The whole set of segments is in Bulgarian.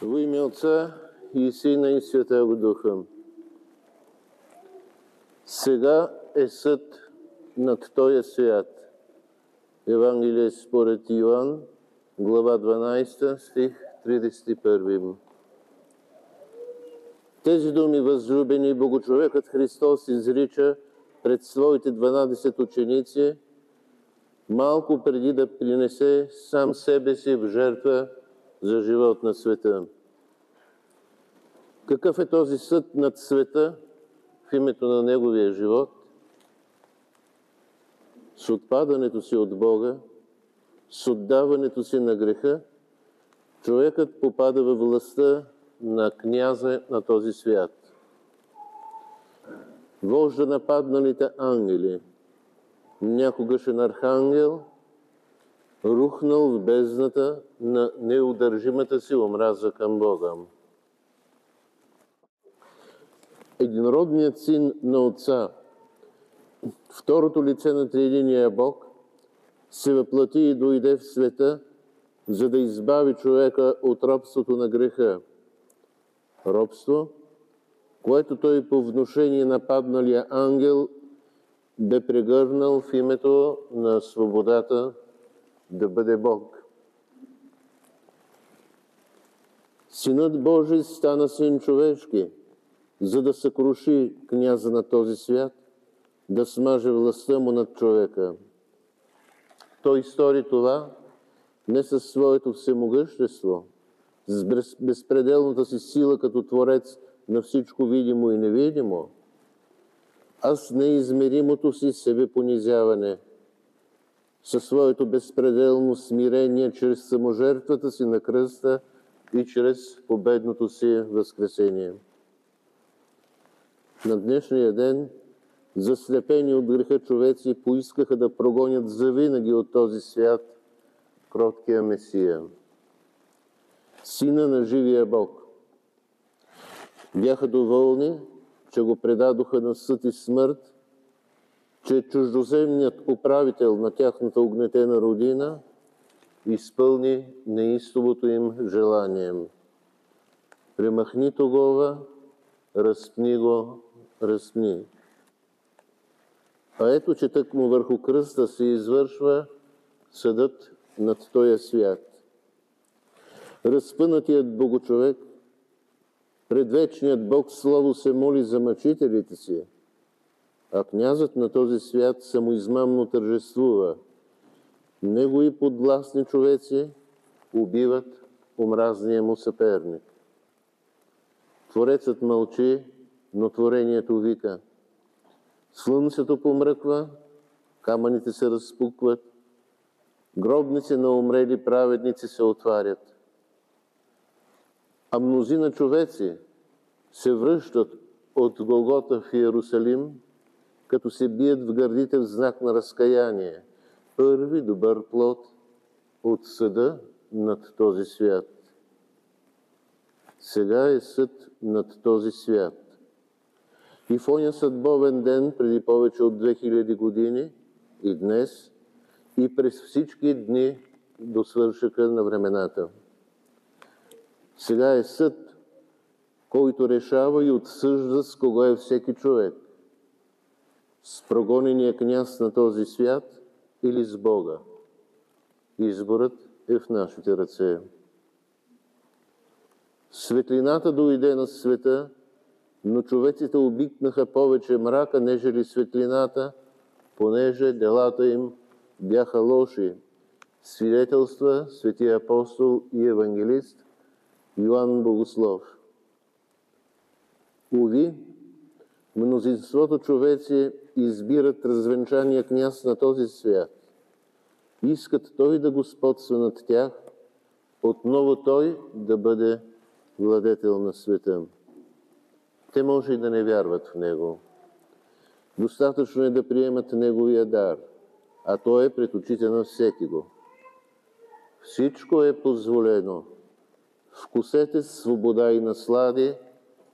Во име Отца и Сина и Святого Духа. Сега е съд над този свят. Евангелие според Йоан, глава 12, стих 31. Тези думи, възлюбени Богочовекът Христос изрича пред своите 12 ученици, малко преди да принесе сам себе си в жертва за живот на света. Какъв е този съд над света в името на неговия живот? С отпадането си от Бога, с отдаването си на греха, човекът попада във властта на княза на този свят. Вожда на падналите ангели, някогашен архангел, рухнал в бездната на неудържимата си омраза към Бога. Единородният син на Отца, второто лице на Триединия Бог, се въплати и дойде в света, за да избави човека от робството на греха. Робство, което той по внушение на падналия ангел бе прегърнал в името на свободата да бъде Бог. Синът Божий стана син човешки, за да съкруши княза на този свят, да смаже властта му над човека. Той стори това не със своето всемогъщество, с безпределната си сила като творец на всичко видимо и невидимо, а с неизмеримото си себепонизяване – със своето безпределно смирение чрез саможертвата си на кръста и чрез победното си възкресение. На днешния ден заслепени от греха човеци поискаха да прогонят завинаги от този свят кроткия Месия, сина на живия Бог. Бяха доволни, че го предадоха на съд и смърт че чуждоземният управител на тяхната огнетена родина изпълни неистовото им желание. Премахни тогова, разпни го, разпни. А ето, че тък му върху кръста се извършва съдът над този свят. Разпънатият Богочовек, предвечният Бог Слово се моли за мъчителите си – а князът на този свят самоизмамно тържествува. Него и подгласни човеци убиват омразния му съперник. Творецът мълчи, но творението вика. Слънцето помръква, камъните се разпукват, гробници на умрели праведници се отварят. А мнозина човеци се връщат от Голгота в Иерусалим като се бият в гърдите в знак на разкаяние. Първи добър плод от съда над този свят. Сега е съд над този свят. И в оня съдбовен ден, преди повече от 2000 години, и днес, и през всички дни до свършъка на времената. Сега е съд, който решава и отсъжда с кого е всеки човек с прогонения княз на този свят или с Бога. Изборът е в нашите ръце. Светлината дойде на света, но човеците обикнаха повече мрака, нежели светлината, понеже делата им бяха лоши. Свидетелства светия апостол и евангелист Йоанн Богослов. Уви, мнозинството човеци избират развенчания княз на този свят. Искат той да господства над тях, отново той да бъде владетел на света. Те може и да не вярват в него. Достатъчно е да приемат неговия дар, а той е пред очите на всеки го. Всичко е позволено. Вкусете свобода и наслади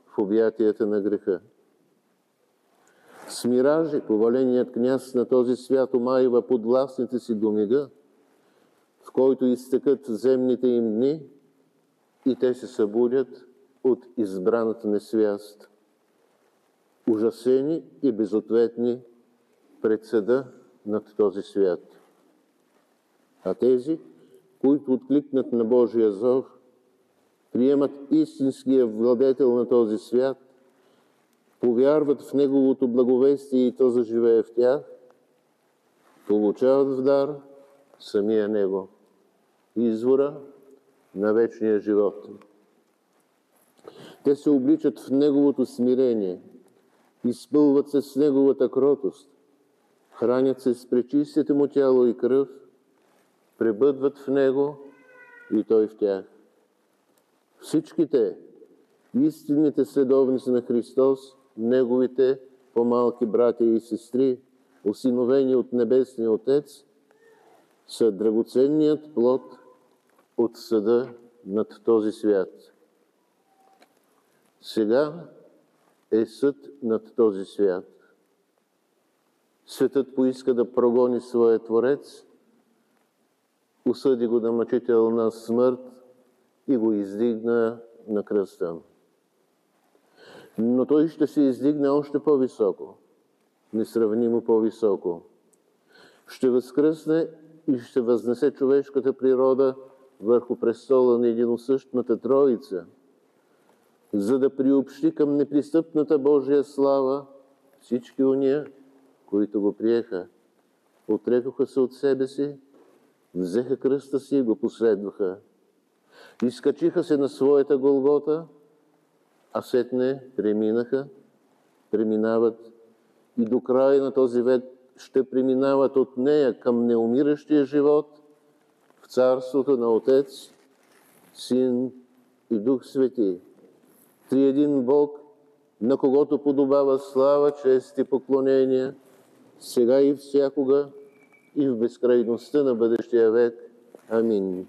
в обятията на греха. С миражи поваленият княз на този свят омаива подвластните си до мига, в който изтекат земните им дни и те се събудят от избраната несвяст, ужасени и безответни пред съда над този свят. А тези, които откликнат на Божия зов, приемат истинския владетел на този свят, повярват в Неговото благовестие и то заживее в тях, получават в дар самия Него, извора на вечния живот. Те се обличат в Неговото смирение, изпълват се с Неговата кротост, хранят се с пречистите му тяло и кръв, пребъдват в Него и Той в тях. Всички те, истинните следовници на Христос, Неговите по-малки братя и сестри, осиновени от Небесния Отец, са драгоценният плод от съда над този свят. Сега е съд над този свят. Светът поиска да прогони своя Творец, осъди го на мъчителна смърт и го издигна на кръста. Но той ще се издигне още по-високо, несравнимо по-високо. Ще възкръсне и ще възнесе човешката природа върху престола на единосъщната Троица, за да приобщи към непристъпната Божия слава всички уния, които го приеха. Отрекоха се от себе си, взеха кръста си и го последваха. Изкачиха се на своята Голгота, а сетне преминаха, преминават и до края на този век ще преминават от нея към неумиращия живот в царството на Отец, Син и Дух Свети. Триедин Бог, на когото подобава слава, чест и поклонения, сега и всякога, и в безкрайността на бъдещия век. Амин.